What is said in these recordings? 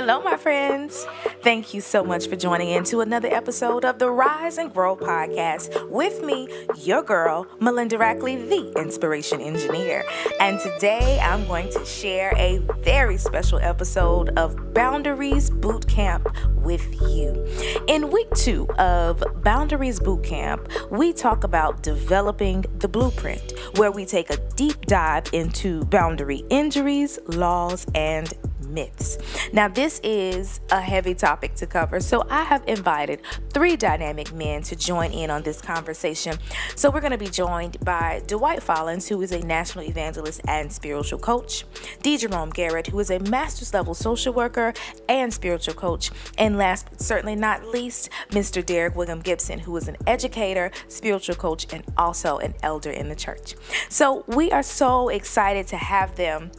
Hello, my friends. Thank you so much for joining in to another episode of the Rise and Grow podcast with me, your girl, Melinda Rackley, the Inspiration Engineer. And today I'm going to share a very special episode of Boundaries Boot Camp with you. In week two of Boundaries Boot Camp, we talk about developing the blueprint, where we take a deep dive into boundary injuries, laws, and myths. Now, this is a heavy topic to cover, so I have invited three dynamic men to join in on this conversation. So, we're going to be joined by Dwight Follins, who is a national evangelist and spiritual coach, D. Jerome Garrett, who is a master's level social worker and spiritual coach, and last but certainly not least, Mr. Derek William Gibson, who is an educator, spiritual coach, and also an elder in the church. So, we are so excited to have them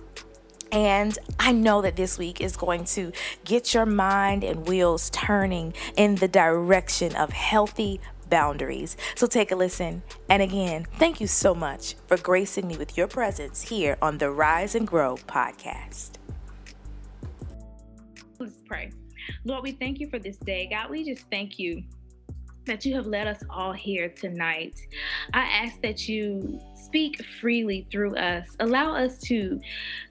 and I know that this week is going to get your mind and wheels turning in the direction of healthy boundaries. So take a listen. And again, thank you so much for gracing me with your presence here on the Rise and Grow podcast. Let's pray. Lord, we thank you for this day. God, we just thank you that you have led us all here tonight. I ask that you speak freely through us. Allow us to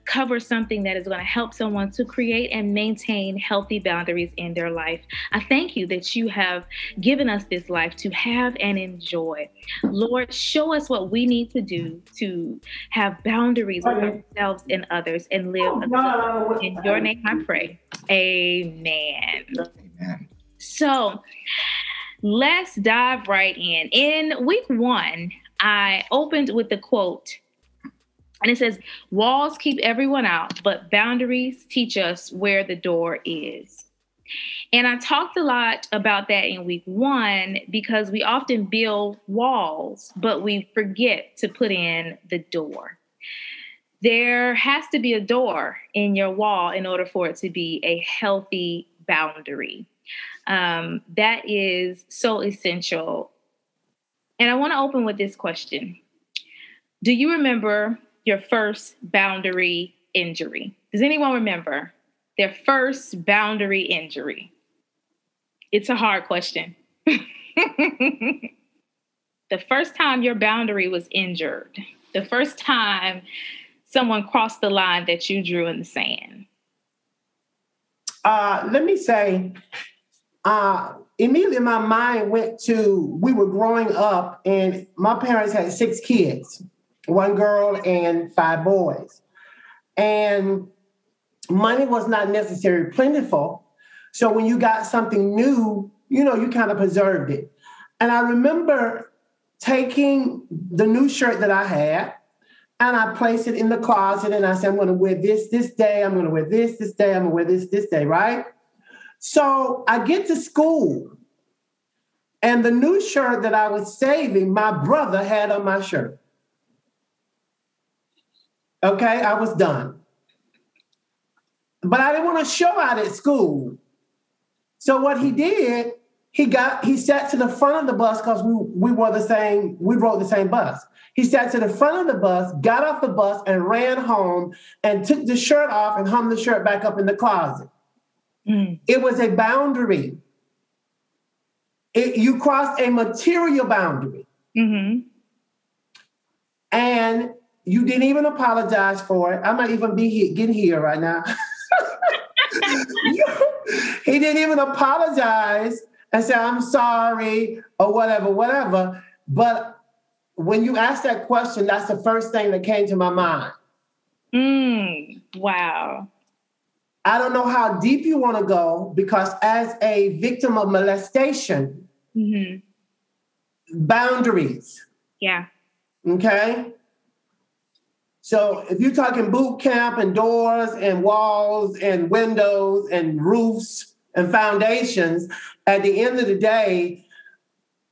cover something that is going to help someone to create and maintain healthy boundaries in their life. I thank you that you have given us this life to have and enjoy. Lord, show us what we need to do to have boundaries with ourselves and others and live oh, in your name I pray. Amen. Amen. So, let's dive right in. In week one, I opened with the quote, and it says, Walls keep everyone out, but boundaries teach us where the door is. And I talked a lot about that in week one because we often build walls, but we forget to put in the door. There has to be a door in your wall in order for it to be a healthy boundary. Um, that is so essential. And I want to open with this question Do you remember your first boundary injury? Does anyone remember their first boundary injury? It's a hard question. the first time your boundary was injured, the first time someone crossed the line that you drew in the sand? Uh, let me say, uh, immediately my mind went to we were growing up, and my parents had six kids one girl and five boys. And money was not necessarily plentiful. So when you got something new, you know, you kind of preserved it. And I remember taking the new shirt that I had and I placed it in the closet and I said, I'm going to wear this this day. I'm going to wear this this day. I'm going to wear this this day, right? So I get to school, and the new shirt that I was saving, my brother had on my shirt. Okay, I was done. But I didn't want to show out at school. So what he did, he got he sat to the front of the bus because we, we were the same, we rode the same bus. He sat to the front of the bus, got off the bus, and ran home and took the shirt off and hung the shirt back up in the closet. Mm. It was a boundary. It, you crossed a material boundary. Mm-hmm. And you didn't even apologize for it. I might even be here, getting here right now. he didn't even apologize and say, I'm sorry, or whatever, whatever. But when you asked that question, that's the first thing that came to my mind. Mm, wow. I don't know how deep you want to go because, as a victim of molestation, mm-hmm. boundaries. Yeah. Okay. So if you're talking boot camp and doors and walls and windows and roofs and foundations, at the end of the day,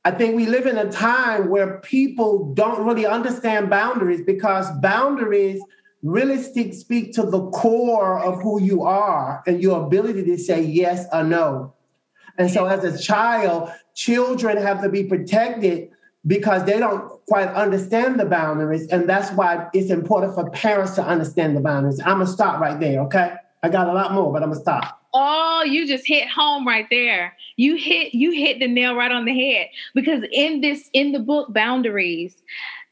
I think we live in a time where people don't really understand boundaries because boundaries really speak, speak to the core of who you are and your ability to say yes or no. And so, as a child, children have to be protected because they don't quite understand the boundaries. And that's why it's important for parents to understand the boundaries. I'm going to stop right there, okay? I got a lot more, but I'm gonna stop. Oh, you just hit home right there. You hit you hit the nail right on the head because in this in the book Boundaries,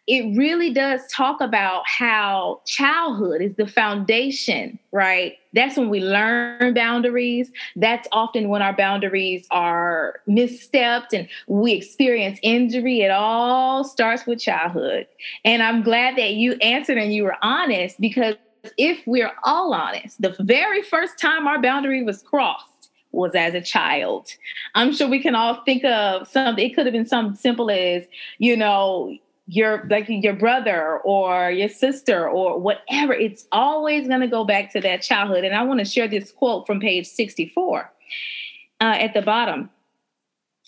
it really does talk about how childhood is the foundation, right? That's when we learn boundaries. That's often when our boundaries are misstepped and we experience injury. It all starts with childhood. And I'm glad that you answered and you were honest because if we're all honest, the very first time our boundary was crossed was as a child. I'm sure we can all think of some, It could have been something simple as, you know, your like your brother or your sister or whatever it's always going to go back to that childhood. And i want to share this quote from page 64 uh, at the bottom.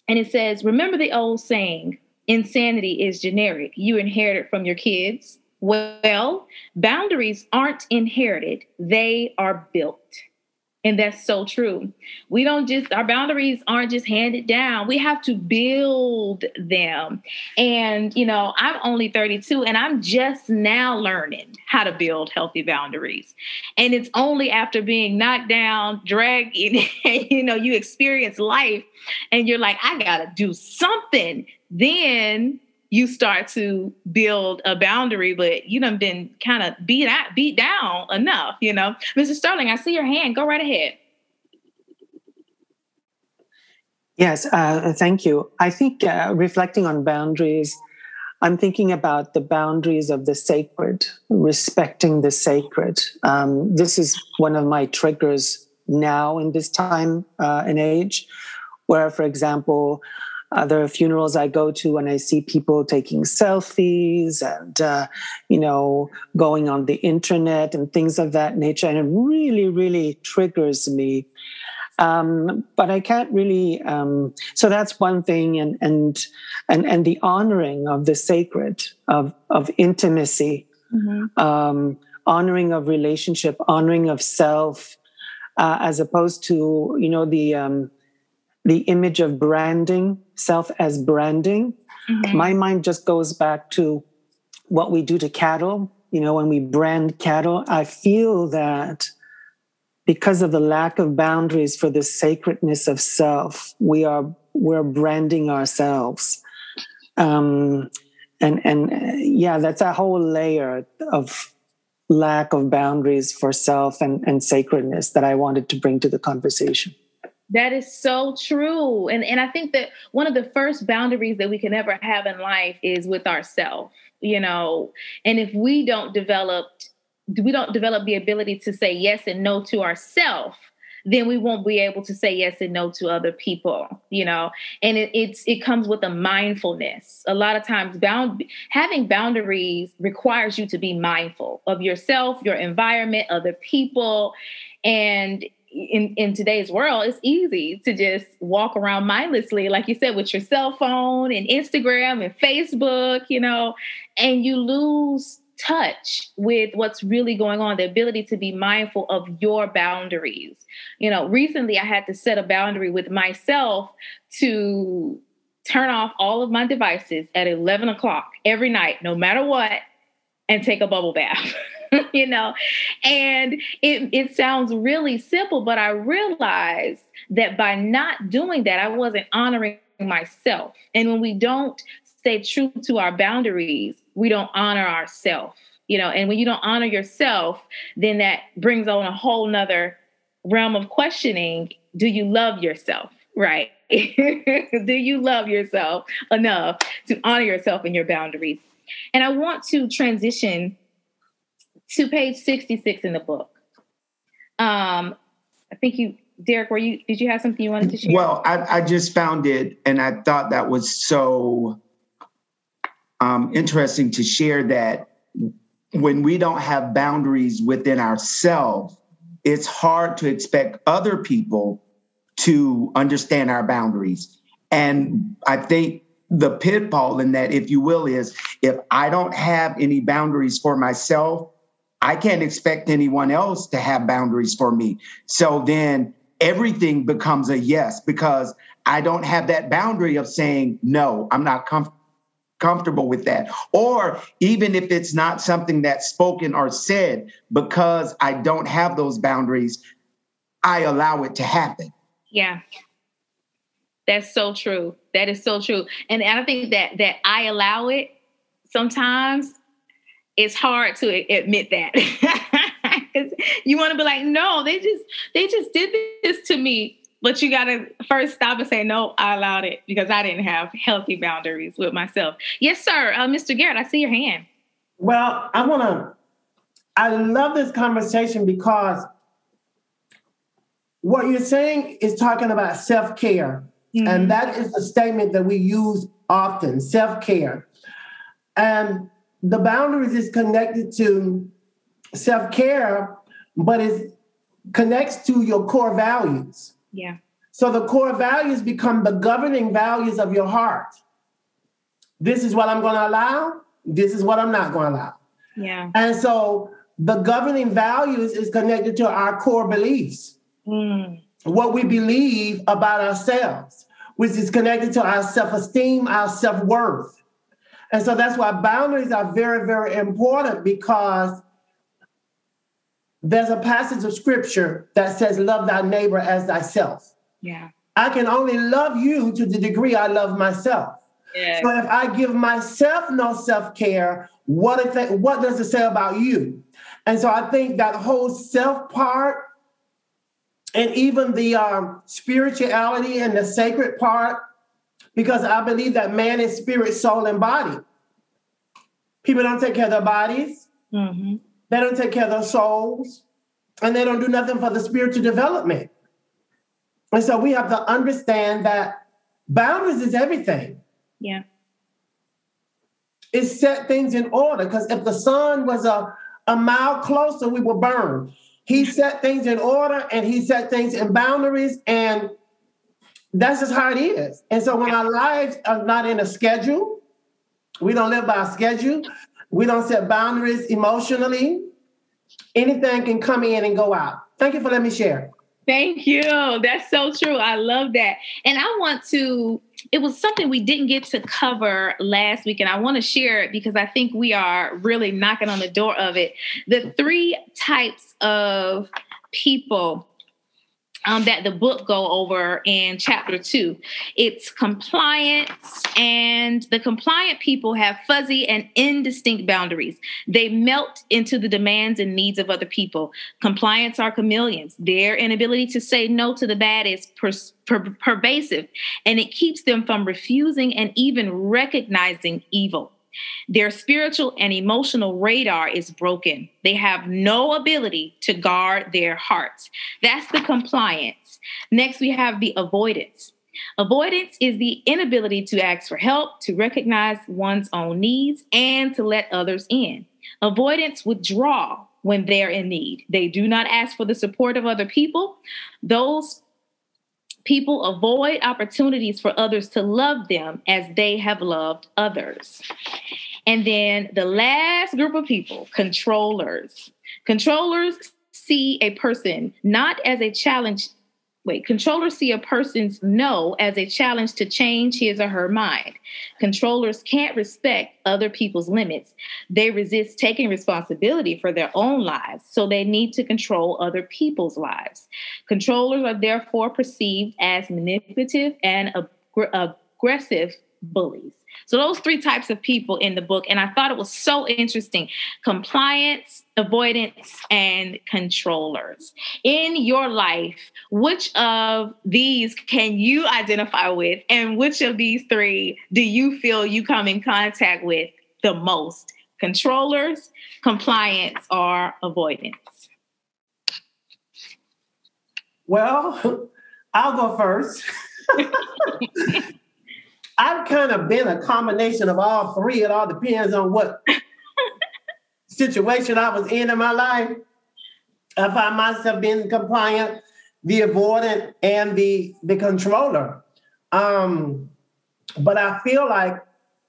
And it says remember the old saying insanity is generic. You inherit it from your kids well boundaries aren't inherited they are built and that's so true. We don't just, our boundaries aren't just handed down. We have to build them. And, you know, I'm only 32 and I'm just now learning how to build healthy boundaries. And it's only after being knocked down, dragged, you know, you experience life and you're like, I got to do something. Then you start to build a boundary, but you done been kind of beat out, beat down enough, you know. Mr. Sterling, I see your hand. Go right ahead. Yes, uh, thank you. I think uh, reflecting on boundaries, I'm thinking about the boundaries of the sacred, respecting the sacred. Um, this is one of my triggers now in this time uh, and age, where, for example, are funerals I go to and I see people taking selfies and, uh, you know, going on the internet and things of that nature. And it really, really triggers me. Um, but I can't really. Um, so that's one thing, and and and and the honoring of the sacred of of intimacy, mm-hmm. um, honoring of relationship, honoring of self, uh, as opposed to you know the um, the image of branding, self as branding, mm-hmm. my mind just goes back to what we do to cattle. You know, when we brand cattle, I feel that because of the lack of boundaries for the sacredness of self, we are we're branding ourselves. Um, and and uh, yeah, that's a whole layer of lack of boundaries for self and, and sacredness that I wanted to bring to the conversation. That is so true. And and I think that one of the first boundaries that we can ever have in life is with ourselves, you know. And if we don't develop we don't develop the ability to say yes and no to ourselves, then we won't be able to say yes and no to other people, you know. And it, it's it comes with a mindfulness. A lot of times, bound having boundaries requires you to be mindful of yourself, your environment, other people, and in, in today's world, it's easy to just walk around mindlessly, like you said, with your cell phone and Instagram and Facebook, you know, and you lose touch with what's really going on, the ability to be mindful of your boundaries. You know, recently I had to set a boundary with myself to turn off all of my devices at 11 o'clock every night, no matter what, and take a bubble bath. you know? And it, it sounds really simple but i realized that by not doing that i wasn't honoring myself. And when we don't stay true to our boundaries we don't honor ourselves you know? And when you don't honor yourself then that brings on a whole nother realm of questioning. Do you love yourself? Right. Do you love yourself enough to honor yourself and your boundaries? And i want to transition to page 66 in the book. Um, I think you, Derek, were you, did you have something you wanted to share? Well, I, I just found it and I thought that was so um, interesting to share that when we don't have boundaries within ourselves, it's hard to expect other people to understand our boundaries. And I think the pitfall in that, if you will, is if I don't have any boundaries for myself, I can't expect anyone else to have boundaries for me. So then everything becomes a yes because I don't have that boundary of saying, no, I'm not comfortable comfortable with that. Or even if it's not something that's spoken or said, because I don't have those boundaries, I allow it to happen. Yeah. That's so true. That is so true. And I think that that I allow it sometimes it's hard to admit that. you want to be like, no, they just they just did this to me but you got to first stop and say, no, I allowed it because I didn't have healthy boundaries with myself. Yes, sir. Uh, Mr. Garrett, I see your hand. Well, I want to, I love this conversation because what you're saying is talking about self care. Mm-hmm. And that is the statement that we use often self care. And the boundaries is connected to self care, but it connects to your core values. Yeah. So the core values become the governing values of your heart. This is what I'm going to allow. This is what I'm not going to allow. Yeah. And so the governing values is connected to our core beliefs. Mm. What we believe about ourselves, which is connected to our self-esteem, our self-worth. And so that's why boundaries are very, very important because there's a passage of scripture that says, Love thy neighbor as thyself. Yeah. I can only love you to the degree I love myself. Yeah. So if I give myself no self care, what, it, what does it say about you? And so I think that whole self part and even the um, spirituality and the sacred part, because I believe that man is spirit, soul, and body. People don't take care of their bodies. Mm-hmm. They don't take care of their souls, and they don't do nothing for the spiritual development. And so we have to understand that boundaries is everything. Yeah. It set things in order because if the sun was a, a mile closer, we would burn. He set things in order and he set things in boundaries, and that's just how it is. And so when our lives are not in a schedule, we don't live by a schedule, we don't set boundaries emotionally. Anything can come in and go out. Thank you for letting me share. Thank you. That's so true. I love that. And I want to, it was something we didn't get to cover last week, and I want to share it because I think we are really knocking on the door of it. The three types of people um, that the book go over in chapter two. It's compliance, and the compliant people have fuzzy and indistinct boundaries. They melt into the demands and needs of other people. Compliants are chameleons. Their inability to say no to the bad is per- per- pervasive, and it keeps them from refusing and even recognizing evil. Their spiritual and emotional radar is broken. They have no ability to guard their hearts. That's the compliance. Next, we have the avoidance. Avoidance is the inability to ask for help, to recognize one's own needs, and to let others in. Avoidants withdraw when they're in need. They do not ask for the support of other people. Those people avoid opportunities for others to love them as they have loved others. And then the last group of people, controllers. Controllers see a person not as a challenge Wait, controllers see a person's no as a challenge to change his or her mind. Controllers can't respect other people's limits. They resist taking responsibility for their own lives, so they need to control other people's lives. Controllers are therefore perceived as manipulative and ag- aggressive bullies. So those three types of people in the book, and I thought it was so interesting: compliance, avoidance, and controllers. In your life, which of these can you identify with, and which of these three do you feel you come in contact with the most? Controllers, compliance, or avoidance? Well, I'll go first. I've kind of been a combination of all three. It all depends on what situation I was in in my life. I find myself being compliant, the avoidant, and the the controller. Um, but I feel like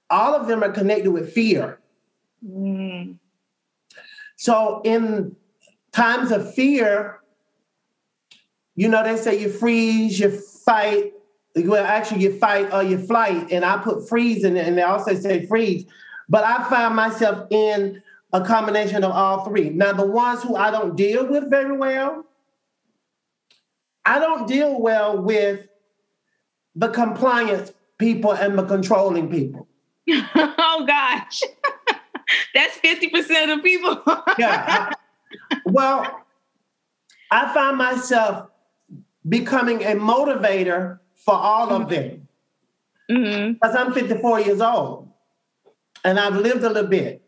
all of them are connected with fear. Mm. So in times of fear, you know, they say you freeze, you fight, well, actually, you fight or you flight, and I put freeze in it, and they also say freeze. But I find myself in a combination of all three. Now, the ones who I don't deal with very well, I don't deal well with the compliance people and the controlling people. oh gosh. That's 50% of people. yeah. I, well, I find myself becoming a motivator for all of them. Mm-hmm. Because I'm 54 years old and I've lived a little bit.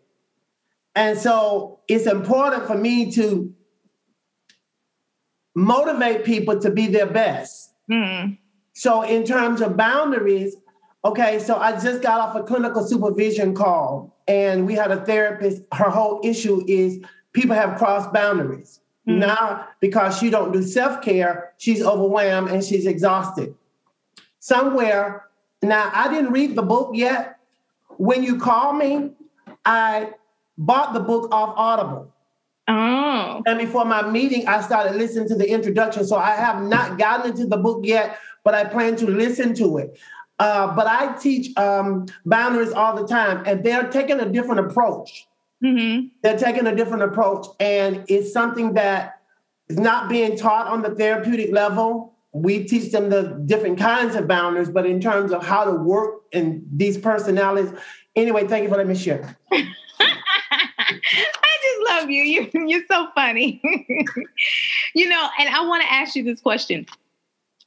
And so it's important for me to motivate people to be their best. Mm-hmm. So, in terms of boundaries, okay, so I just got off a clinical supervision call and we had a therapist. Her whole issue is people have crossed boundaries. Mm-hmm. Now, because she don't do self-care, she's overwhelmed and she's exhausted. Somewhere, now I didn't read the book yet. When you call me, I bought the book off Audible. Oh. And before my meeting, I started listening to the introduction. So I have not gotten into the book yet, but I plan to listen to it. Uh, but I teach um, boundaries all the time, and they're taking a different approach. Mm-hmm. They're taking a different approach, and it's something that is not being taught on the therapeutic level. We teach them the different kinds of boundaries, but in terms of how to work in these personalities. Anyway, thank you for letting me share. I just love you. you you're so funny. you know, and I want to ask you this question.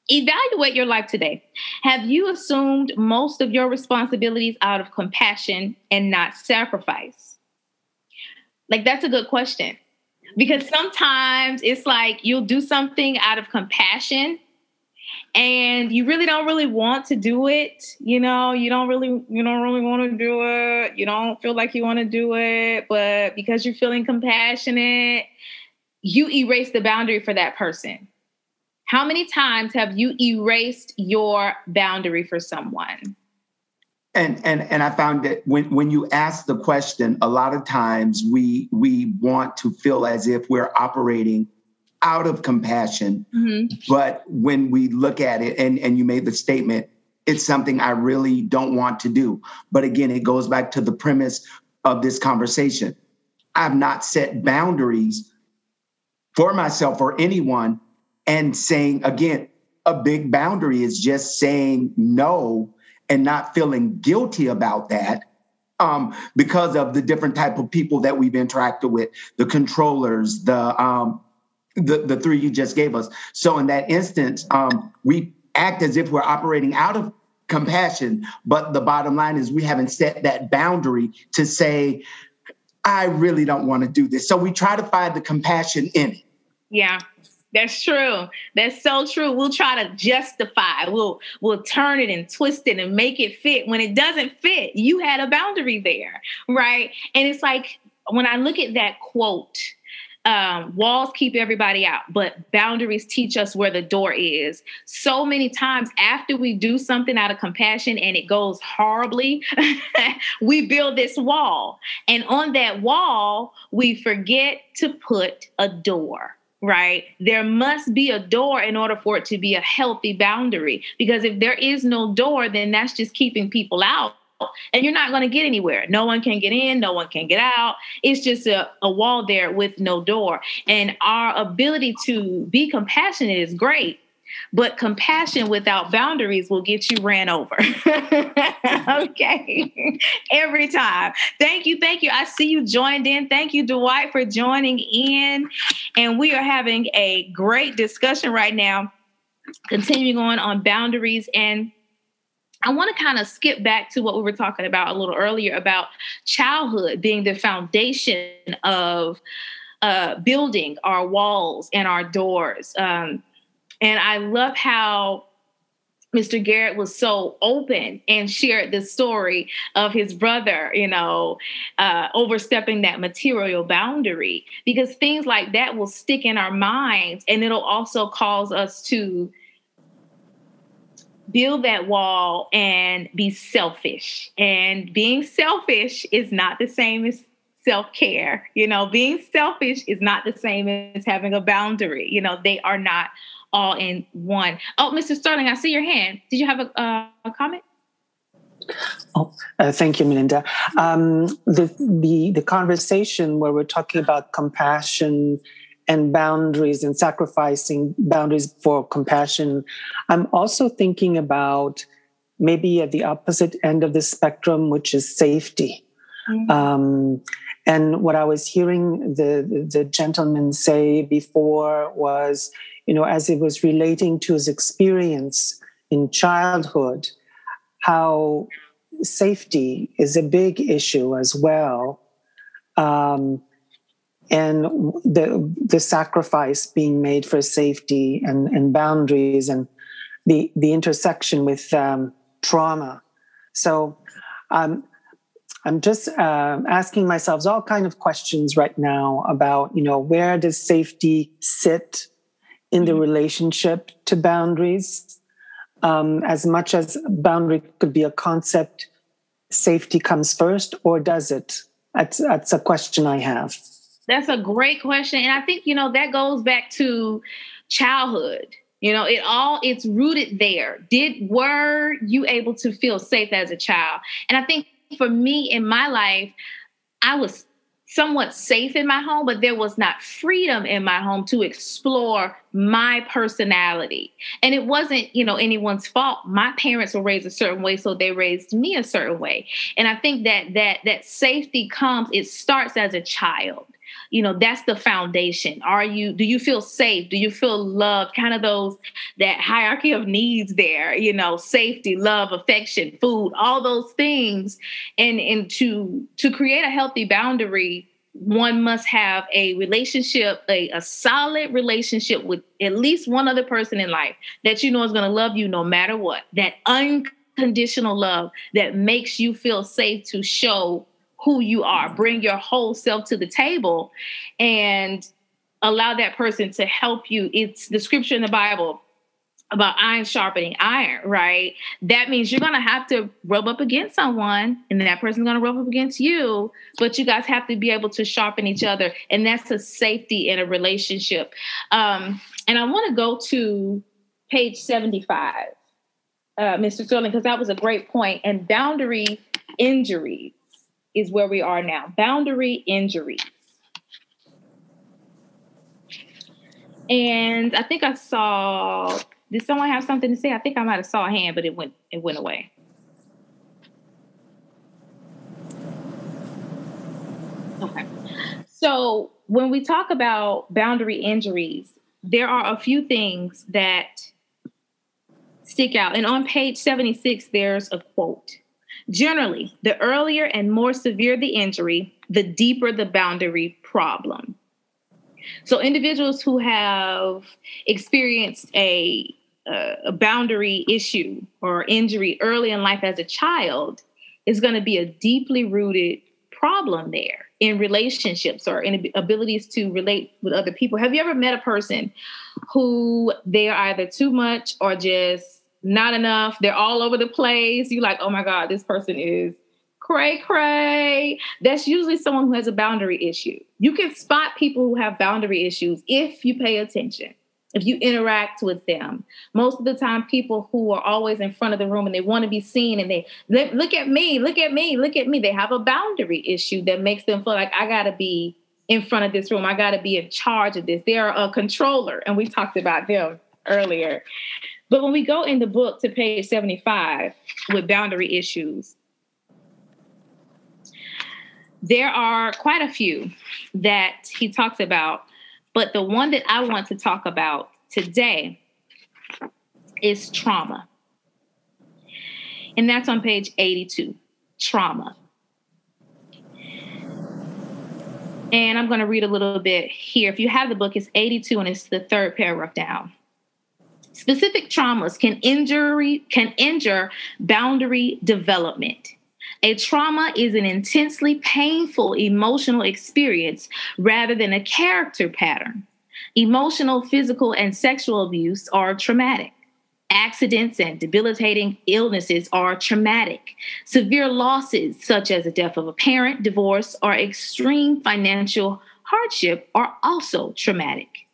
Evaluate your life today. Have you assumed most of your responsibilities out of compassion and not sacrifice? Like, that's a good question. Because sometimes it's like you'll do something out of compassion and you really don't really want to do it you know you don't really you don't really want to do it you don't feel like you want to do it but because you're feeling compassionate you erase the boundary for that person how many times have you erased your boundary for someone? And and and I found that when when you ask the question, a lot of times we we want to feel as if we're operating out of compassion. Mm-hmm. But when we look at it, and and you made the statement, it's something I really don't want to do. But again, it goes back to the premise of this conversation. I've not set boundaries for myself or anyone and saying again a big boundary is just saying no and not feeling guilty about that um, because of the different type of people that we've interacted with the controllers the um, the, the three you just gave us so in that instance um, we act as if we're operating out of compassion but the bottom line is we haven't set that boundary to say i really don't want to do this so we try to find the compassion in it yeah that's true. That's so true. We'll try to justify. We'll we'll turn it and twist it and make it fit when it doesn't fit. You had a boundary there, right? And it's like when I look at that quote, um, walls keep everybody out, but boundaries teach us where the door is. So many times after we do something out of compassion and it goes horribly, we build this wall. And on that wall, we forget to put a door right? There must be a door in order for it to be a healthy boundary. Because if there is no door, then that's just keeping people out. And you're not going to get anywhere. No one can get in, no one can get out. It's just a, a wall there with no door. And our ability to be compassionate is great but compassion without boundaries will get you ran over. okay. Every time. Thank you. Thank you. I see you joined in. Thank you, Dwight, for joining in. And we are having a great discussion right now, continuing on on boundaries and I want to kind of skip back to what we were talking about a little earlier about childhood being the foundation of uh, building our walls and our doors. Um, and I love how Mr. Garrett was so open and shared the story of his brother, you know, uh, overstepping that material boundary because things like that will stick in our minds and it'll also cause us to build that wall and be selfish. And being selfish is not the same as self care. You know, being selfish is not the same as having a boundary. You know, they are not all in one. Oh, Mr. Sterling, I see your hand. Did you have a, uh, a comment? Oh, uh, thank you, Melinda. Um, the, the the conversation where we're talking about compassion and boundaries and sacrificing boundaries for compassion, I'm also thinking about maybe at the opposite end of the spectrum, which is safety. Mm-hmm. Um, and what I was hearing the the gentleman say before was, you know, as it was relating to his experience in childhood, how safety is a big issue as well. Um, and the the sacrifice being made for safety and, and boundaries and the the intersection with um, trauma. So um, I'm just uh, asking myself all kind of questions right now about you know where does safety sit in the mm-hmm. relationship to boundaries um, as much as boundary could be a concept, safety comes first, or does it? That's that's a question I have. That's a great question, and I think you know that goes back to childhood. You know, it all it's rooted there. Did were you able to feel safe as a child? And I think for me in my life, I was somewhat safe in my home, but there was not freedom in my home to explore my personality. And it wasn't, you know, anyone's fault. My parents were raised a certain way, so they raised me a certain way. And I think that that that safety comes, it starts as a child you know that's the foundation. Are you do you feel safe? Do you feel loved? Kind of those that hierarchy of needs there you know safety love affection food all those things. And and to to create a healthy boundary one must have a relationship, a, a solid relationship with at least one other person in life that you know is going to love you no matter what. That unconditional love that makes you feel safe to show who you are. Bring your whole self to the table and allow that person to help you. It's the scripture in the Bible about iron sharpening iron, right? That means you're going to have to rub up against someone and that person's going to rub up against you, but you guys have to be able to sharpen each other. And that's a safety in a relationship. Um, and I want to go to page 75, uh, Mr. Sterling, because that was a great point. And boundary injuries is where we are now. Boundary injuries. And I think I saw. Did someone have something to say? I think I might have saw a hand, but it went it went away. Okay. So when we talk about boundary injuries, there are a few things that stick out. And on page 76, there's a quote. Generally, the earlier and more severe the injury, the deeper the boundary problem. So, individuals who have experienced a, a boundary issue or injury early in life as a child is going to be a deeply rooted problem there in relationships or in abilities to relate with other people. Have you ever met a person who they are either too much or just not enough. They're all over the place. You're like, oh my God, this person is cray cray. That's usually someone who has a boundary issue. You can spot people who have boundary issues if you pay attention, if you interact with them. Most of the time, people who are always in front of the room and they want to be seen and they look at me, look at me, look at me. They have a boundary issue that makes them feel like I got to be in front of this room. I got to be in charge of this. They're a controller, and we talked about them earlier. But when we go in the book to page 75 with boundary issues, there are quite a few that he talks about. But the one that I want to talk about today is trauma. And that's on page 82 trauma. And I'm going to read a little bit here. If you have the book, it's 82 and it's the third paragraph down. Specific traumas can injury can injure boundary development. A trauma is an intensely painful emotional experience rather than a character pattern. Emotional, physical, and sexual abuse are traumatic. Accidents and debilitating illnesses are traumatic. Severe losses, such as the death of a parent, divorce, or extreme financial hardship, are also traumatic.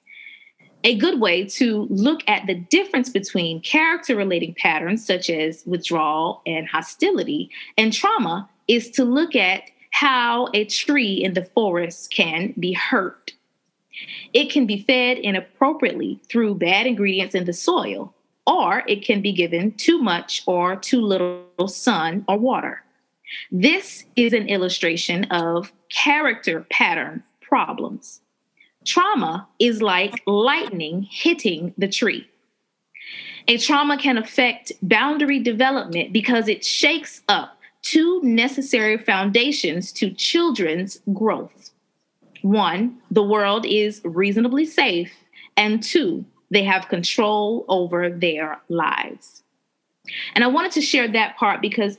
A good way to look at the difference between character relating patterns such as withdrawal and hostility and trauma is to look at how a tree in the forest can be hurt. It can be fed inappropriately through bad ingredients in the soil, or it can be given too much or too little sun or water. This is an illustration of character pattern problems. Trauma is like lightning hitting the tree. A trauma can affect boundary development because it shakes up two necessary foundations to children's growth. One, the world is reasonably safe, and two, they have control over their lives. And I wanted to share that part because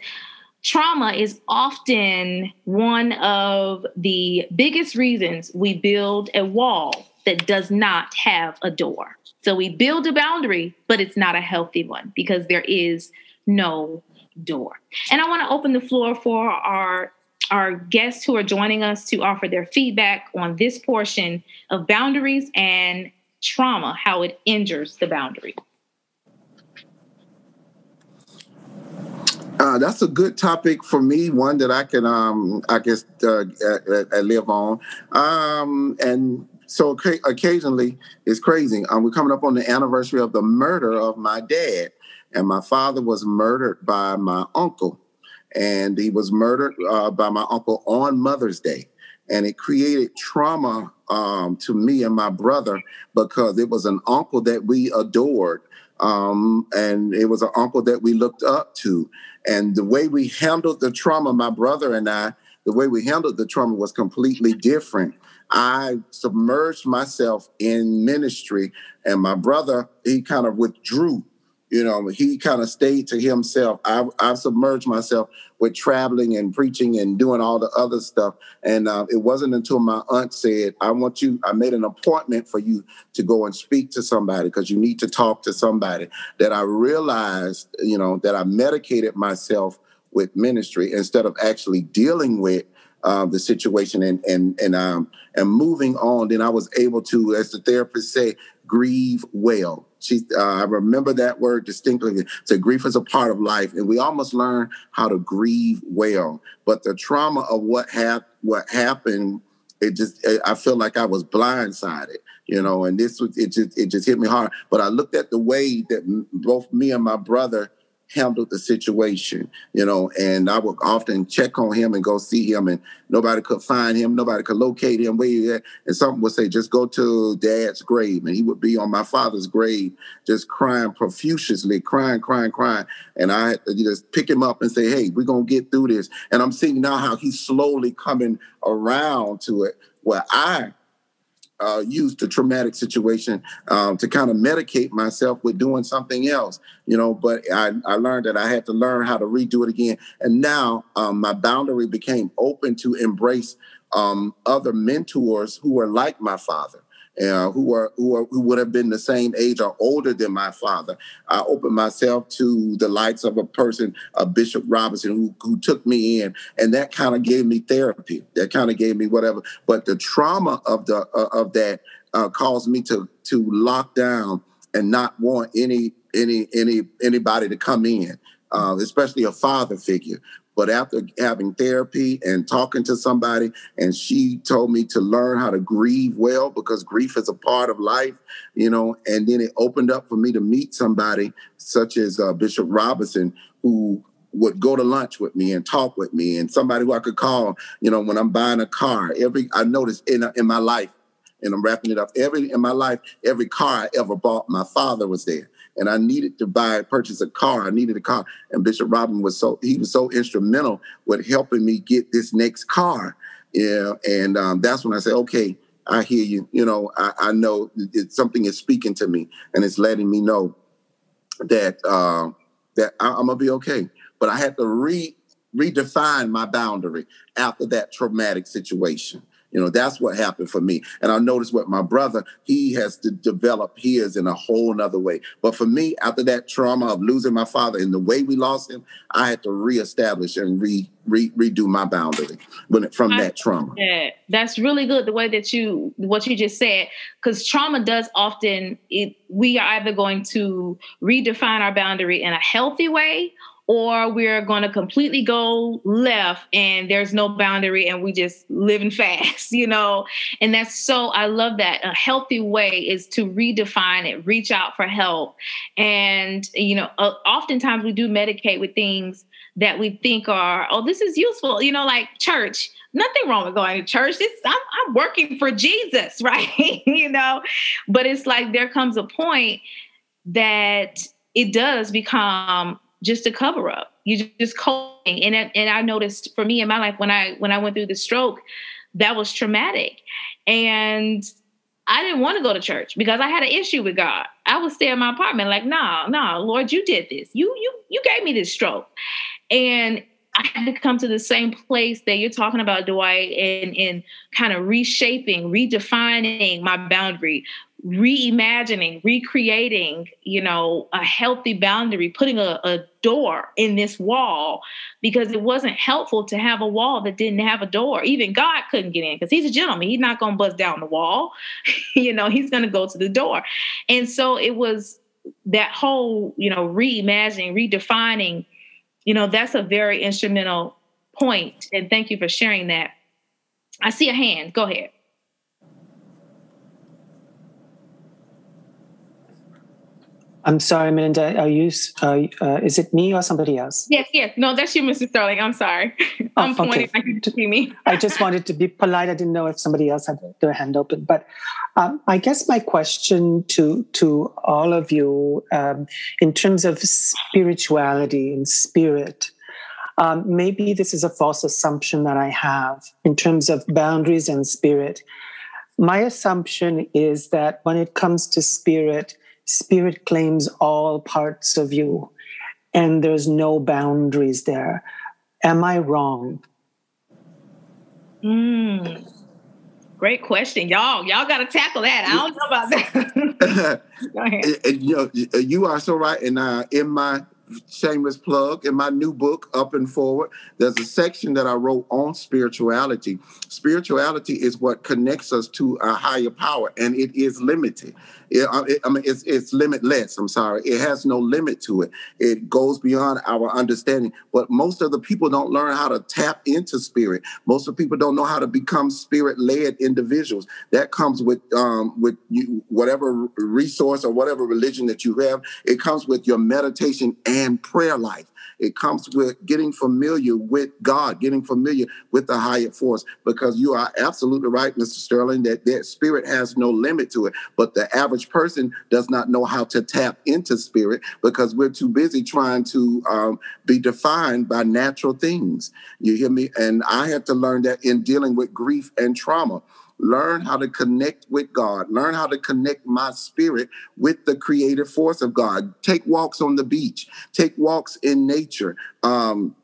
trauma is often one of the biggest reasons we build a wall that does not have a door. So we build a boundary, but it's not a healthy one because there is no door. And I want to open the floor for our our guests who are joining us to offer their feedback on this portion of boundaries and trauma, how it injures the boundary. Uh, that's a good topic for me. One that I can, um, I guess, uh, uh, uh live on. Um, and so occasionally it's crazy. Um, we're coming up on the anniversary of the murder of my dad, and my father was murdered by my uncle, and he was murdered uh, by my uncle on Mother's Day, and it created trauma um, to me and my brother because it was an uncle that we adored. Um, and it was an uncle that we looked up to. And the way we handled the trauma, my brother and I, the way we handled the trauma was completely different. I submerged myself in ministry, and my brother, he kind of withdrew you know, he kind of stayed to himself. I, I submerged myself with traveling and preaching and doing all the other stuff. And uh, it wasn't until my aunt said, I want you, I made an appointment for you to go and speak to somebody because you need to talk to somebody that I realized, you know, that I medicated myself with ministry instead of actually dealing with uh, the situation and and and um and moving on. Then I was able to, as the therapist say, grieve well. She, uh, I remember that word distinctly. So grief is a part of life, and we almost learn how to grieve well. But the trauma of what happened, what happened, it just, I feel like I was blindsided, you know. And this was, it just, it just hit me hard. But I looked at the way that both me and my brother handled the situation, you know, and I would often check on him and go see him, and nobody could find him, nobody could locate him where he at. And someone would say, just go to dad's grave. And he would be on my father's grave, just crying profusely, crying, crying, crying. And I had to just pick him up and say, hey, we're going to get through this. And I'm seeing now how he's slowly coming around to it where I uh, used the traumatic situation um, to kind of medicate myself with doing something else, you know. But I, I learned that I had to learn how to redo it again. And now um, my boundary became open to embrace um, other mentors who were like my father uh, who are who are who would have been the same age or older than my father. I opened myself to the likes of a person, a Bishop Robinson, who who took me in, and that kind of gave me therapy. That kind of gave me whatever. But the trauma of the uh, of that uh, caused me to to lock down and not want any any any anybody to come in. Uh, especially a father figure. But after having therapy and talking to somebody, and she told me to learn how to grieve well because grief is a part of life, you know, and then it opened up for me to meet somebody such as uh, Bishop Robinson, who would go to lunch with me and talk with me, and somebody who I could call, you know, when I'm buying a car. Every I noticed in in my life, and I'm wrapping it up. Every in my life, every car I ever bought, my father was there and I needed to buy purchase a car. I needed a car, and Bishop Robin was so he was so instrumental with helping me get this next car. Yeah, and um, that's when I said, okay, I hear you. You know, I, I know it, something is speaking to me, and it's letting me know that uh, that I, I'm gonna be okay. But I had to re redefine my boundary after that traumatic situation You know, that's what happened for me. And I noticed with my brother, he has to develop his in a whole nother way. But for me, after that trauma of losing my father and the way we lost him, I had to reestablish and re, re redo my boundary when it, from I, that trauma. Yeah, that's really good. The way that you what you just said, because trauma does often it, we are either going to redefine our boundary in a healthy way or we're going to completely go left and there's no boundary and we just living fast, you know? And that's so, I love that. A healthy way is to redefine it, reach out for help. And, you know, uh, oftentimes we do medicate with things that we think are, oh, this is useful, you know, like church. Nothing wrong with going to church. This, I'm, I'm working for Jesus, right? you know, but it's like there comes a point that it does become just a cover up. You just coping. And and I noticed for me in my life when I when I went through the stroke, that was traumatic. And I didn't want to go to church because I had an issue with God. I would stay in my apartment like, no, no, Lord, you did this. You you you gave me this stroke. And I had to come to the same place that you're talking about, Dwight, and, and kind of reshaping, redefining my boundary, reimagining, recreating, you know, a healthy boundary, putting a, a, door in this wall because it wasn't helpful to have a wall that didn't have a door. Even God couldn't get in because he's a gentleman. He's not going to bust down the wall. you know, he's going to go to the door. And so it was that whole, you know, reimagining, redefining, you know, that's a very instrumental point. And thank you for sharing that. I see a hand. Go ahead. I'm sorry, Melinda. Are you? Uh, uh, is it me or somebody else? Yes, yes. No, that's you, Mr. Sterling. I'm sorry. Oh, I'm pointing. I can see me. I just wanted to be polite. I didn't know if somebody else had their hand open. But um, I guess my question to to all of you, um, in terms of spirituality and spirit, um, maybe this is a false assumption that I have in terms of boundaries and spirit. My assumption is that when it comes to spirit spirit claims all parts of you and there's no boundaries there. Am I wrong? Mm. Great question, y'all. Y'all got to tackle that. I don't know about that. Go ahead. you know, you are so right. And uh, in my shameless plug in my new book up and forward there's a section that i wrote on spirituality spirituality is what connects us to a higher power and it is limited it, it, I mean, it's, it's limitless. I'm sorry. It has no limit to it. It goes beyond our understanding. But most of the people don't learn how to tap into spirit. Most of the people don't know how to become spirit-led individuals. That comes with um, with you, whatever resource or whatever religion that you have. It comes with your meditation and prayer life. It comes with getting familiar with God, getting familiar with the higher force, because you are absolutely right, Mr. Sterling, that that spirit has no limit to it. But the average person does not know how to tap into spirit because we're too busy trying to um, be defined by natural things. You hear me? And I had to learn that in dealing with grief and trauma learn how to connect with God, learn how to connect my spirit with the creative force of God. Take walks on the beach, take walks in nature. Um,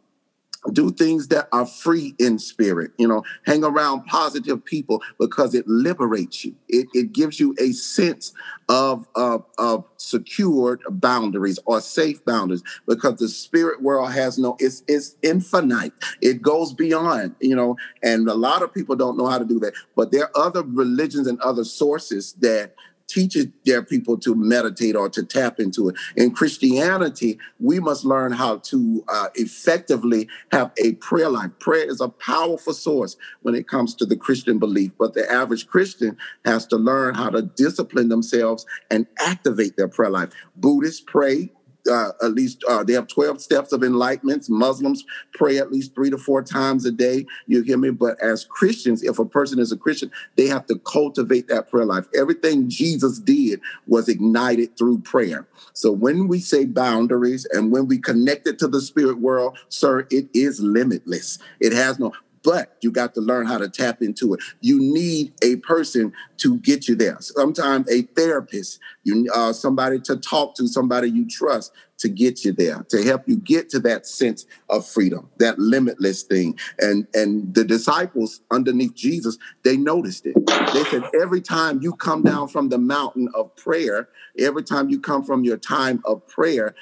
do things that are free in spirit you know hang around positive people because it liberates you. It, it gives you a sense of, of of secured boundaries or safe boundaries because the spirit world has no it's it's infinite. It goes beyond you know and a lot of people don't know how to do that but there are other religions and other sources that teaches their people to meditate or to tap into it. In Christianity, we must learn how to uh, effectively have a prayer life. Prayer is a powerful source when it comes to the Christian belief, but the average Christian has to learn how to discipline themselves and activate their prayer life. Buddhists pray uh, at least uh, they have 12 steps of enlightenment. Muslims pray at least three to four times a day. You hear me? But as Christians, if a person is a Christian, they have to cultivate that prayer life. Everything Jesus did was ignited through prayer. So when we say boundaries and when we connect it to the spirit world, sir, it is limitless. It has no but you got to learn how to tap into it. You need a person to get you there. Sometimes a therapist, you uh, somebody to talk to, somebody you trust to get you there, to help you get to that sense of freedom, that limitless thing. And and the disciples underneath Jesus, they noticed it. They said every time you come down from the mountain of prayer, every time you come from your time of prayer,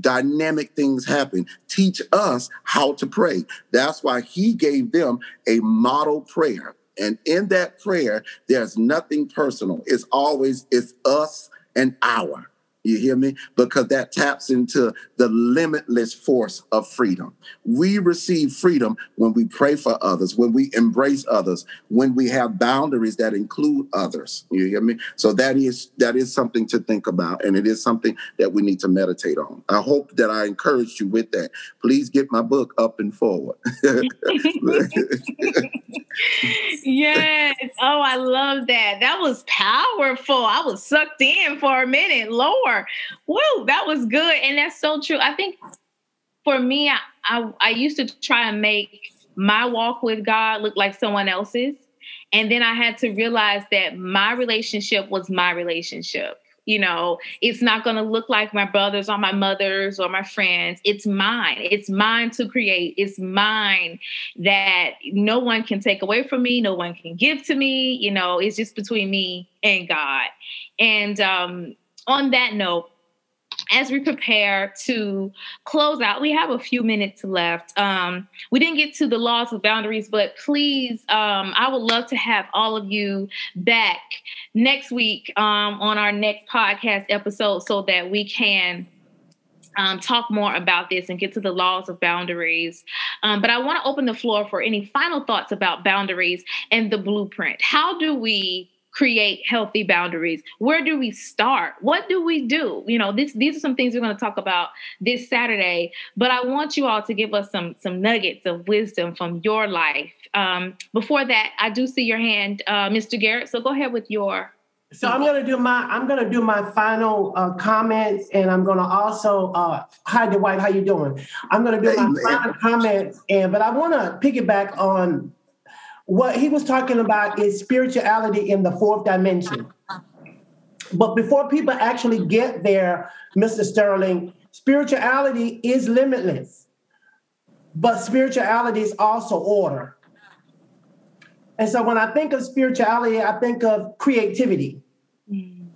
dynamic things happen. Teach us how to pray. That's why he gave them a model prayer. And in that prayer, there's nothing personal. It's always it's us and our. You hear me? Because that taps into the limitless force of freedom. We receive freedom when we pray for others, when we embrace others, when we have boundaries that include others. You hear me? So that is that is something to think about, and it is something that we need to meditate on. I hope that I encouraged you with that. Please get my book up and forward. yes. Oh, I love that. That was powerful. I was sucked in for a minute. Lord, whoa, that was good, and that's so true. I think for me, I, I, I used to try and make my walk with God look like someone else's. And then I had to realize that my relationship was my relationship. You know, it's not going to look like my brothers or my mothers or my friends. It's mine. It's mine to create. It's mine that no one can take away from me. No one can give to me. You know, it's just between me and God. And um, on that note, as we prepare to close out, we have a few minutes left. Um, we didn't get to the laws of boundaries, but please, um, I would love to have all of you back next week um, on our next podcast episode so that we can. Um, talk more about this and get to the laws of boundaries. Um, but I want to open the floor for any final thoughts about boundaries and the blueprint. How do we create healthy boundaries where do we start what do we do you know this these are some things we're going to talk about this saturday but i want you all to give us some some nuggets of wisdom from your life um, before that i do see your hand uh, mr garrett so go ahead with your so I'm going to do my I'm going to do my final uh, comments, and I'm going to also uh, hi, Dwight. How you doing? I'm going to do my final comments, and but I want to piggyback on what he was talking about is spirituality in the fourth dimension. But before people actually get there, Mr. Sterling, spirituality is limitless, but spirituality is also order. And so when I think of spirituality, I think of creativity, mm.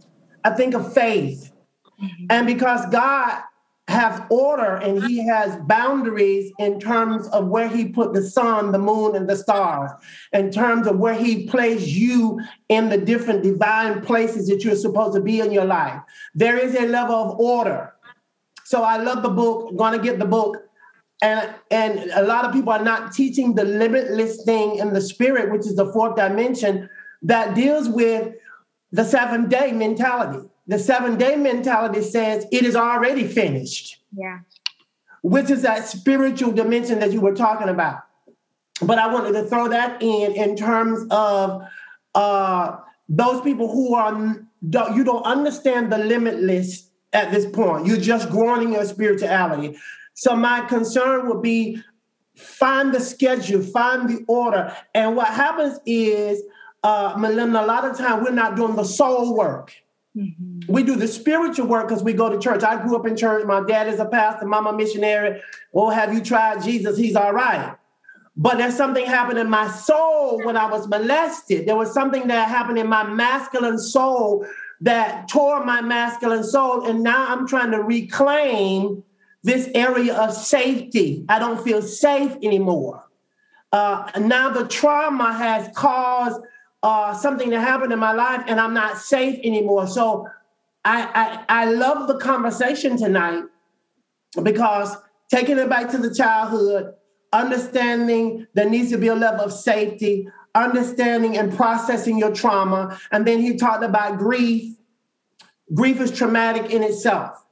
I think of faith. Mm-hmm. And because God have order and he has boundaries in terms of where he put the sun, the moon, and the stars, in terms of where he placed you in the different divine places that you're supposed to be in your life. There is a level of order. So I love the book, to get the book. And, and a lot of people are not teaching the limitless thing in the spirit, which is the fourth dimension that deals with the seven day mentality the seven day mentality says it is already finished. Yeah. Which is that spiritual dimension that you were talking about. But I wanted to throw that in in terms of uh, those people who are don't, you don't understand the limitless at this point. You're just growing in your spirituality. So my concern would be find the schedule, find the order. And what happens is, uh, Melinda, a lot of time we're not doing the soul work. Mm-hmm. We do the spiritual work because we go to church. I grew up in church. My dad is a pastor, mama missionary. Oh, have you tried Jesus? He's all right. But there's something happened in my soul when I was molested. There was something that happened in my masculine soul that tore my masculine soul. And now I'm trying to reclaim this area of safety. I don't feel safe anymore. Uh, now the trauma has caused uh, something that happened in my life and I'm not safe anymore. So I, I, I love the conversation tonight because taking it back to the childhood, understanding there needs to be a level of safety, understanding and processing your trauma. And then he talked about grief. Grief is traumatic in itself.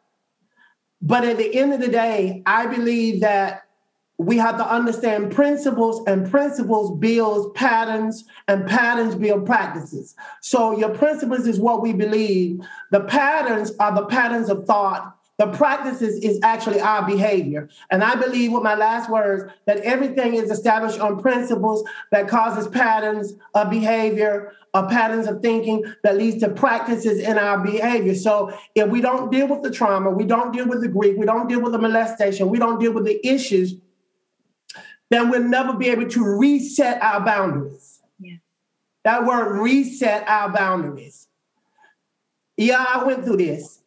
But at the end of the day, I believe that we have to understand principles and principles build patterns and patterns build practices so your principles is what we believe the patterns are the patterns of thought The practices is actually our behavior. And I believe with my last words that everything is established on principles that causes patterns of behavior, or patterns of thinking that leads to practices in our behavior. So if we don't deal with the trauma, we don't deal with the grief, we don't deal with the molestation, we don't deal with the issues, then we'll never be able to reset our boundaries. Yeah. That word reset our boundaries. Yeah, I went through this.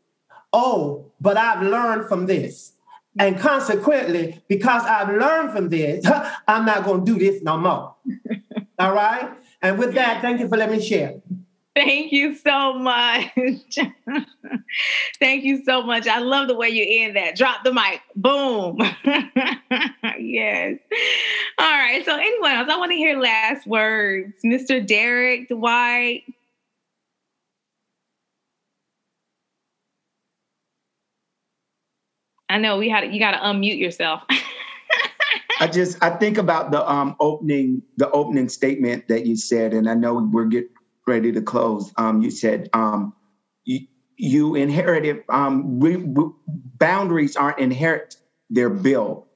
Oh, but I've learned from this. And consequently, because I've learned from this, I'm not going to do this no more. All right? And with that, thank you for letting me share. Thank you so much. Thank you so much. I love the way you end that. Drop the mic. Boom. yes. All right. So, anyone else? I want to hear last words. Mr. Derek Dwight. I know we had you got to unmute yourself. I just I think about the um opening the opening statement that you said, and I know we're get ready to close. Um, you said um you, you inherited um we, we, boundaries aren't inherit they're built,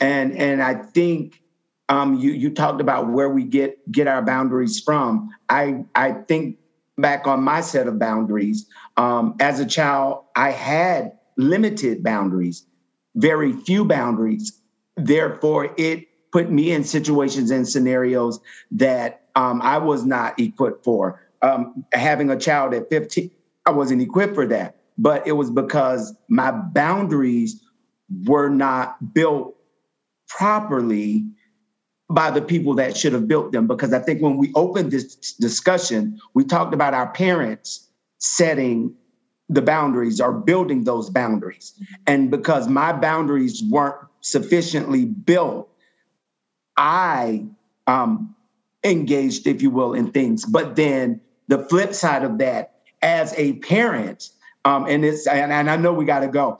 and and I think um you you talked about where we get get our boundaries from. I I think back on my set of boundaries. Um, as a child, I had limited boundaries, very few boundaries Therefore, it put me in situations and scenarios that um, I was not equipped for. Um, having a child at 15, I wasn't equipped for that. But it was because my boundaries were not built properly by the people that should have built them. Because I think when we opened this discussion, we talked about our parents setting the boundaries or building those boundaries. And because my boundaries weren't sufficiently built, I um, engaged, if you will, in things. But then the flip side of that, as a parent, um, and it's and, and I know we got to go.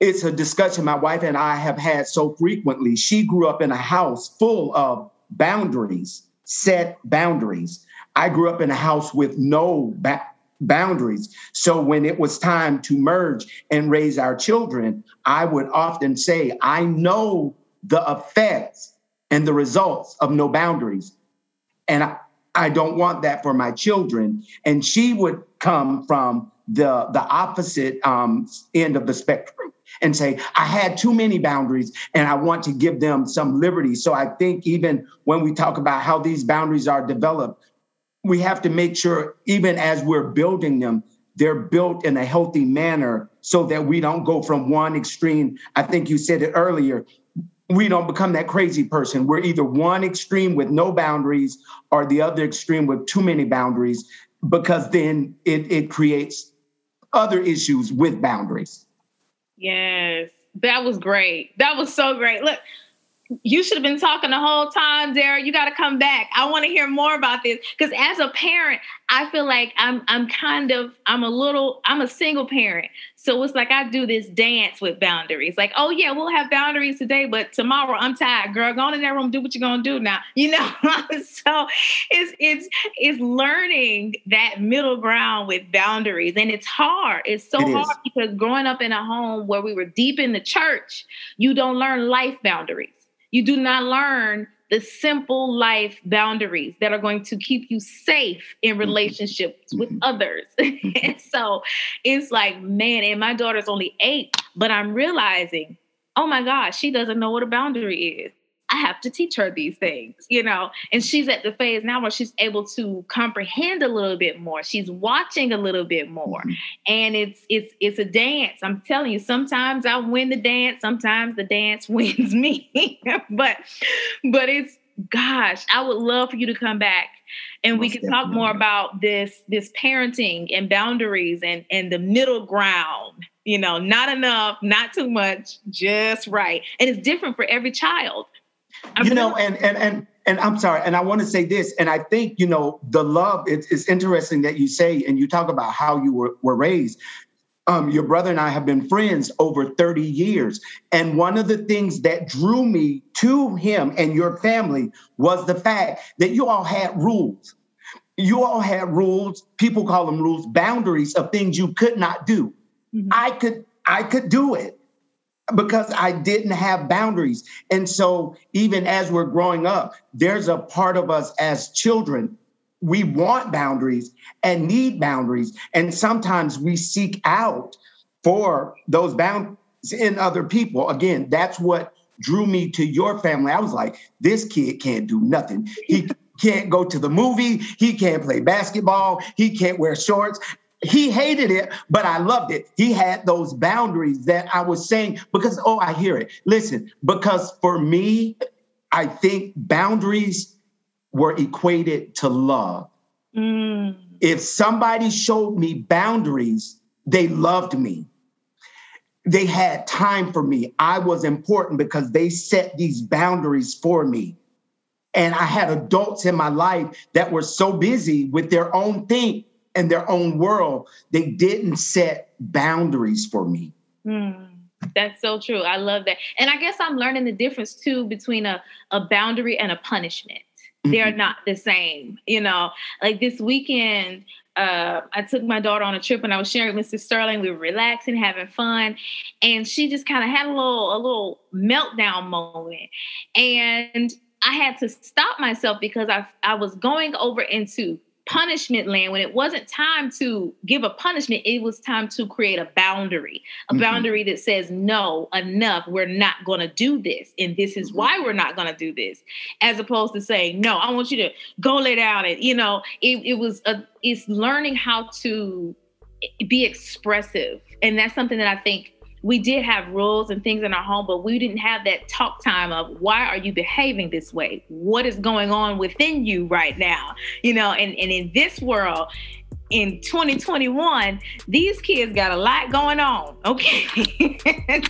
It's a discussion my wife and I have had so frequently. She grew up in a house full of boundaries, set boundaries. I grew up in a house with no ba- boundaries. So when it was time to merge and raise our children, I would often say, I know the effects and the results of no boundaries. And I, I don't want that for my children. And she would come from the, the opposite um, end of the spectrum and say, I had too many boundaries and I want to give them some liberty. So I think even when we talk about how these boundaries are developed, we have to make sure, even as we're building them, they're built in a healthy manner so that we don't go from one extreme. I think you said it earlier. We don't become that crazy person. We're either one extreme with no boundaries or the other extreme with too many boundaries, because then it, it creates other issues with boundaries. Yes, that was great. That was so great. Look, you should have been talking the whole time, Derek. You got to come back. I want to hear more about this because as a parent, I feel like I'm I'm kind of I'm a little I'm a single parent, so it's like I do this dance with boundaries. Like, oh yeah, we'll have boundaries today, but tomorrow I'm tired, girl. Go on in that room, do what you're gonna do now. You know, so it's it's it's learning that middle ground with boundaries, and it's hard. It's so it hard because growing up in a home where we were deep in the church, you don't learn life boundaries you do not learn the simple life boundaries that are going to keep you safe in mm-hmm. relationships with mm-hmm. others. and so it's like, man, and my daughter's only eight, but I'm realizing, oh my gosh, she doesn't know what a boundary is. I have to teach her these things, you know. And she's at the phase now where she's able to comprehend a little bit more. She's watching a little bit more. Mm-hmm. And it's it's it's a dance. I'm telling you, sometimes I win the dance, sometimes the dance wins me. but but it's gosh, I would love for you to come back and Most we can talk more about this this parenting and boundaries and and the middle ground you know not enough not too much just right and it's different for every child I you know, and and and and I'm sorry, and I want to say this, and I think you know the love. It's, it's interesting that you say and you talk about how you were, were raised. Um, your brother and I have been friends over 30 years. And one of the things that drew me to him and your family was the fact that you all had rules. You all had rules, people call them rules, boundaries of things you could not do. Mm-hmm. I could I could do it because I didn't have boundaries. And so, even as we're growing up, there's a part of us as children, we want boundaries and need boundaries. And sometimes we seek out for those boundaries in other people. Again, that's what drew me to your family. I was like, this kid can't do nothing. He can't go to the movie. He can't play basketball. He can't wear shorts he hated it, but I loved it. He had those boundaries that I was saying because, oh, I hear it. Listen, because for me, I think boundaries were equated to love. Mm. If somebody showed me boundaries, they loved me. They had time for me. I was important because they set these boundaries for me. And I had adults in my life that were so busy with their own thing in their own world, they didn't set boundaries for me. Mm, that's so true. I love that. And I guess I'm learning the difference too between a, a boundary and a punishment. Mm-hmm. They're not the same. You know, like this weekend, uh, I took my daughter on a trip and I was sharing with Mr. Sterling. We were relaxing, having fun, and she just kind of had a little a little meltdown moment. And I had to stop myself because I I was going over into punishment land when it wasn't time to give a punishment it was time to create a boundary a mm-hmm. boundary that says no enough we're not going to do this and this is mm-hmm. why we're not going to do this as opposed to saying no i want you to go lay down and you know it, it was a it's learning how to be expressive and that's something that i think we did have rules and things in our home, but we didn't have that talk time of why are you behaving this way? What is going on within you right now? You know, and, and in this world, in 2021, these kids got a lot going on. Okay.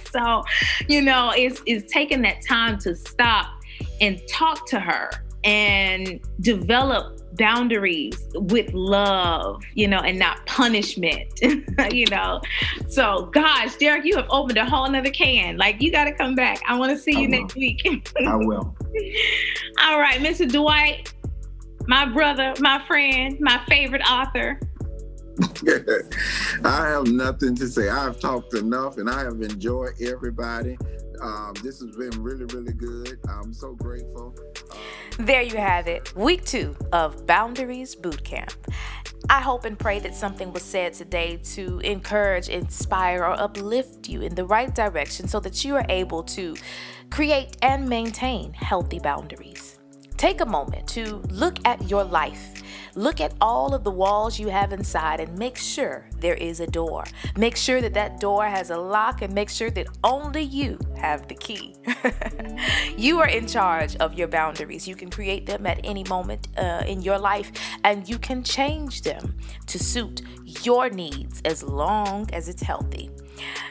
so, you know, it's it's taking that time to stop and talk to her and develop boundaries with love, you know, and not punishment, you know. So, gosh, Derek, you have opened a whole nother can. Like, you got to come back. I want to see I you will. next week. I will. All right, Mr. Dwight, my brother, my friend, my favorite author. I have nothing to say. I've talked enough and I have enjoyed everybody. Um, this has been really, really good. I'm so grateful. Um, there you have it, week two of Boundaries Bootcamp. I hope and pray that something was said today to encourage, inspire, or uplift you in the right direction so that you are able to create and maintain healthy boundaries. Take a moment to look at your life Look at all of the walls you have inside and make sure there is a door. Make sure that that door has a lock and make sure that only you have the key. you are in charge of your boundaries. You can create them at any moment uh, in your life and you can change them to suit your needs as long as it's healthy.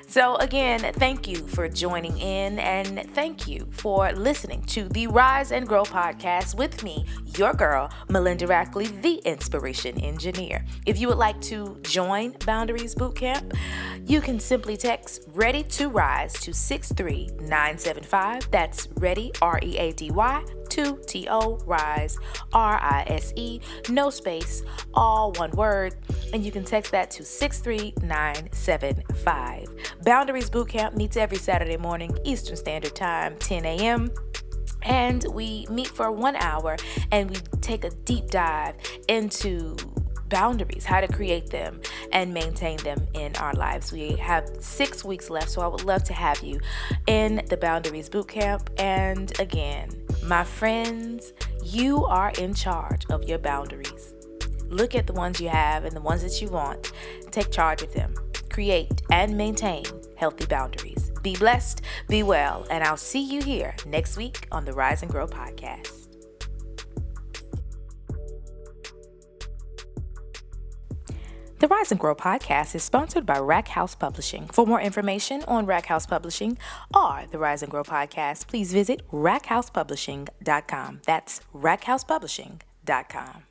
So, again, thank you for joining in and thank you for listening to the Rise and Grow podcast with me, your girl, Melinda Rackley, the Inspiration Engineer. If you would like to join Boundaries Bootcamp, you can simply text Ready to Rise to 63975. That's Ready, R E A D Y, to T O Rise, R I S E, no space, all one word. And you can text that to 63975. Boundaries Bootcamp meets every Saturday morning, Eastern Standard Time, 10 a.m and we meet for one hour and we take a deep dive into boundaries, how to create them and maintain them in our lives. We have six weeks left, so I would love to have you in the Boundaries Bootcamp. And again, my friends, you are in charge of your boundaries. Look at the ones you have and the ones that you want. Take charge of them. Create and maintain healthy boundaries. Be blessed, be well, and I'll see you here next week on the Rise and Grow podcast. The Rise and Grow podcast is sponsored by Rack House Publishing. For more information on Rack House Publishing or the Rise and Grow podcast, please visit rackhousepublishing.com. That's rackhousepublishing.com.